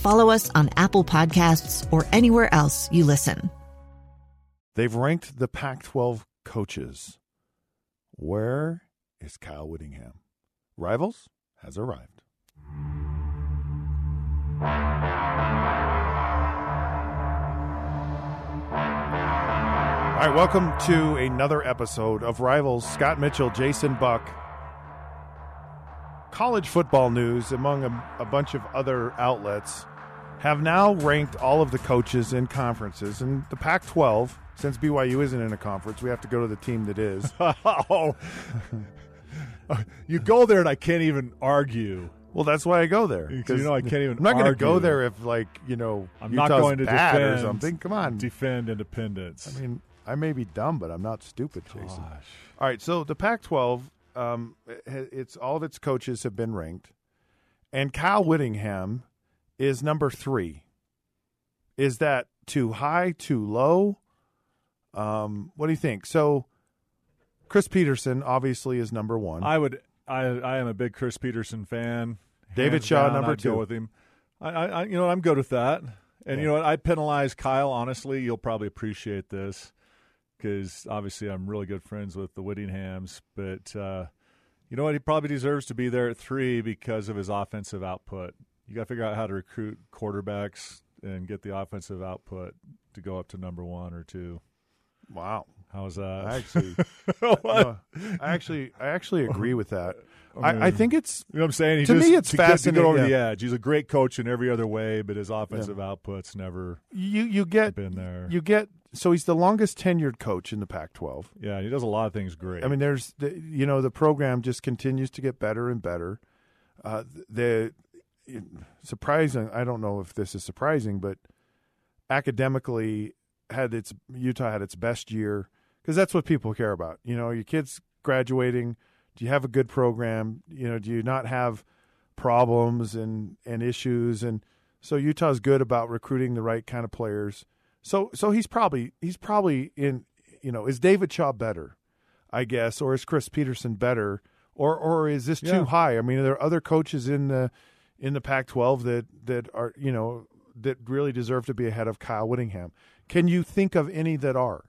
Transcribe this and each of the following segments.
follow us on Apple Podcasts, or anywhere else you listen. They've ranked the Pac 12 coaches. Where is Kyle Whittingham? Rivals has arrived. All right, welcome to another episode of Rivals. Scott Mitchell, Jason Buck. College football news, among a, a bunch of other outlets, have now ranked all of the coaches in conferences. And the Pac 12, since BYU isn't in a conference, we have to go to the team that is. oh, you go there and I can't even argue. Well, that's why I go there. Because you know I can't even. I'm not going to go there if, like, you know, I'm Utah's not going to bad defend or something. Come on, defend independence. I mean, I may be dumb, but I'm not stupid, Jason. Gosh. All right, so the Pac-12, um, it's all of its coaches have been ranked, and Kyle Whittingham is number three. Is that too high, too low? Um, what do you think? So, Chris Petersen obviously is number one. I would. I I am a big Chris Petersen fan. David Hands Shaw, down, number I'd two. Go with him. I, I, I you know I'm good with that. And Yeah. you know what? I penalize Kyle. Honestly, you'll probably appreciate this because obviously I'm really good friends with the Whittinghams. But uh, you know what? He probably deserves to be there at three because of his offensive output. You got to figure out how to recruit quarterbacks and get the offensive output to go up to number one or two. wow. How's that? I actually, no, I actually, I actually agree with that. I, I think it's You know what I'm saying? He To just, me, it's to get- to get fascinating, over yeah. the edge. He's a great coach in every other way, but his offensive output's never you you get been there. you get so he's the longest tenured coach in the Pac-12. yeah, he does a lot of things great. I mean, there's the, you know the program just continues to get better and better. Uh, the surprising, I don't know if this is surprising, but academically had its Utah had its best year because that's what people care about. You know, your kids graduating. Do you have a good program? You know, do you not have problems and and issues? And so Utah's good about recruiting the right kind of players. So so he's probably he's probably in. You know, is David Shaw better? I guess, or is Chris Petersen better, or or is this Yeah. too high? I mean, are there other coaches in the in the Pac-12 that that are you know that really deserve to be ahead of Kyle Whittingham? Can you think of any that are?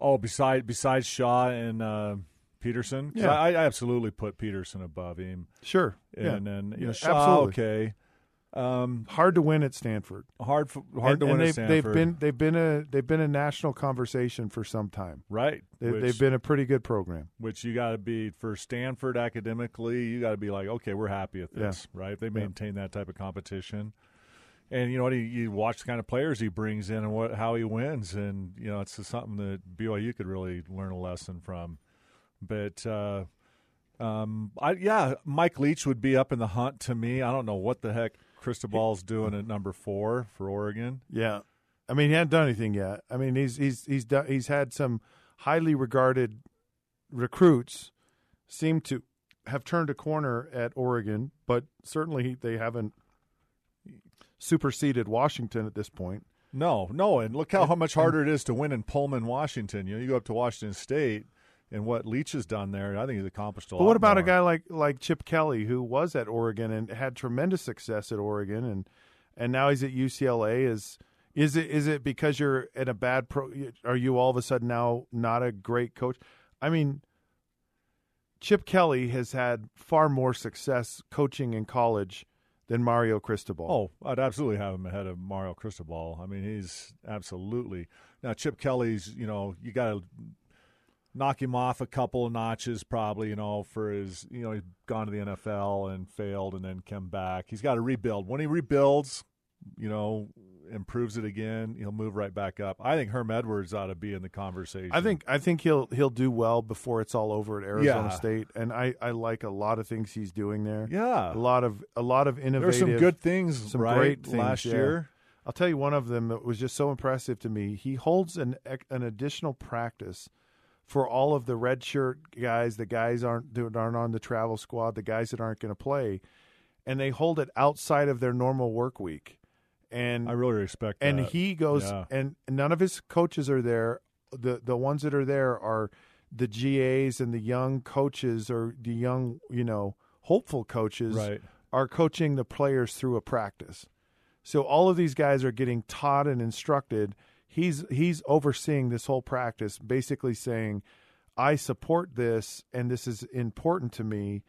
oh, beside besides Shaw and uh, Petersen, Yeah. I, I absolutely put Petersen above him, Sure, and then you Yeah, know Shaw, absolutely. okay, um, hard to win at Stanford. hard f- hard and, to win at they've, Stanford, They've been they've been a they've been a national conversation for some time. right. They, they've been a pretty good program. which you got to be for Stanford academically. You got to be like, okay, we're happy with Yeah. this, right? If they maintain that type of competition, and you know what, he, you watch the kind of players he brings in and what how he wins, and you know it's something that BYU could really learn a lesson from. But uh, um, I yeah, Mike Leach would be up in the hunt to me. I don't know what the heck Cristobal's doing at number four for Oregon. Yeah, I mean he hadn't done anything yet. I mean he's he's he's done, he's had some highly regarded recruits seem to have turned a corner at Oregon, but certainly they haven't superseded Washington at this point. No, no, and look how, how much harder it is to win in Pullman, Washington. You know, you go up to Washington State, and what Leach has done there, I think he's accomplished a lot. But what about a guy like like Chip Kelly who was at Oregon and had tremendous success at Oregon and and now he's at UCLA is is it is it because you're in a bad pro are you all of a sudden now not a great coach? I mean Chip Kelly has had far more success coaching in college than Mario Cristobal. Oh, I'd absolutely have him ahead of Mario Cristobal. I mean, he's absolutely now Chip Kelly's. You know, you got to knock him off a couple of notches, probably. You know, for his you know he's gone to the NFL and failed, and then come back. He's got to rebuild. When he rebuilds, you know, improves it again, he'll move right back up. I think Herm Edwards ought to be in the conversation. I think I think he'll he'll do well before it's all over at Arizona Yeah. State, and I, I like a lot of things he's doing there. Yeah. a lot of a lot of innovative. there's some good things, some right? great things, last yeah. year. I'll tell you one of them that was just so impressive to me. He holds an an additional practice for all of the red shirt guys, the guys aren't that aren't on the travel squad, the guys that aren't going to play, and they hold it outside of their normal work week. And I really respect and that. he goes Yeah. and none of his coaches are there the the ones that are there are the GAs and the young coaches or the young you know hopeful coaches Right. are coaching the players through a practice so all of these guys are getting taught and instructed he's he's overseeing this whole practice basically saying I support this and this is important to me.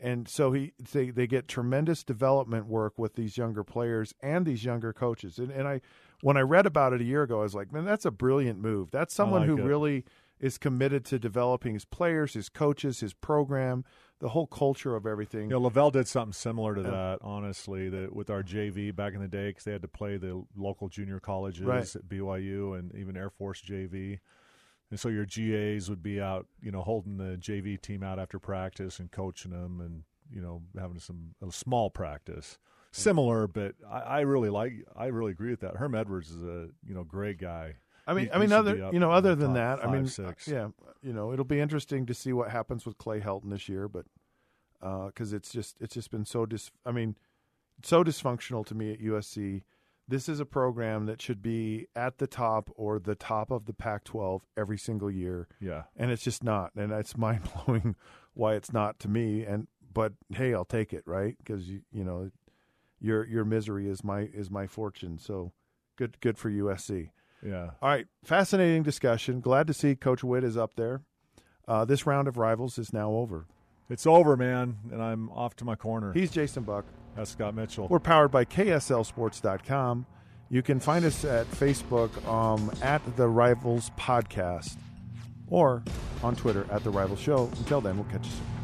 And so he they, they get tremendous development work with these younger players and these younger coaches. And, and i when i read about it a year ago i was like man that's a brilliant move. That's someone like who it. really is committed to developing his players his coaches his program the whole culture of everything know, LaVell did something similar to that, honestly, that with our JV back in the day, because they had to play the local junior colleges Right. at BYU and even Air Force JV. And so your GAs would be out, you know, holding the JV team out after practice and coaching them and, you know, having some a small practice. Similar, but I, I really like, I really agree with that. Herm Edwards is a, you know, great guy. I mean, He- I mean, other you know, other than that, I mean, six. yeah, you know, it'll be interesting to see what happens with Clay Helton this year, but uh, because it's just it's just been so dis, I mean, so dysfunctional to me at USC. This is a program that should be at the top or the top of the Pac-12 every single year, Yeah. and it's just not, and it's mind blowing why it's not to me. And but hey, I'll take it, right? Because you you know, your your misery is my is my fortune. So good good for USC. Yeah. All right, fascinating discussion. Glad to see Coach Witt is up there. Uh, this round of rivals is now over. It's over, man, and I'm off to my corner. He's Jason Buck. That's Scott Mitchell. We're powered by KSLSports.com. You can find us at Facebook um, at the Rivals Podcast or on Twitter at the Rivals Show. Until then, we'll catch you soon.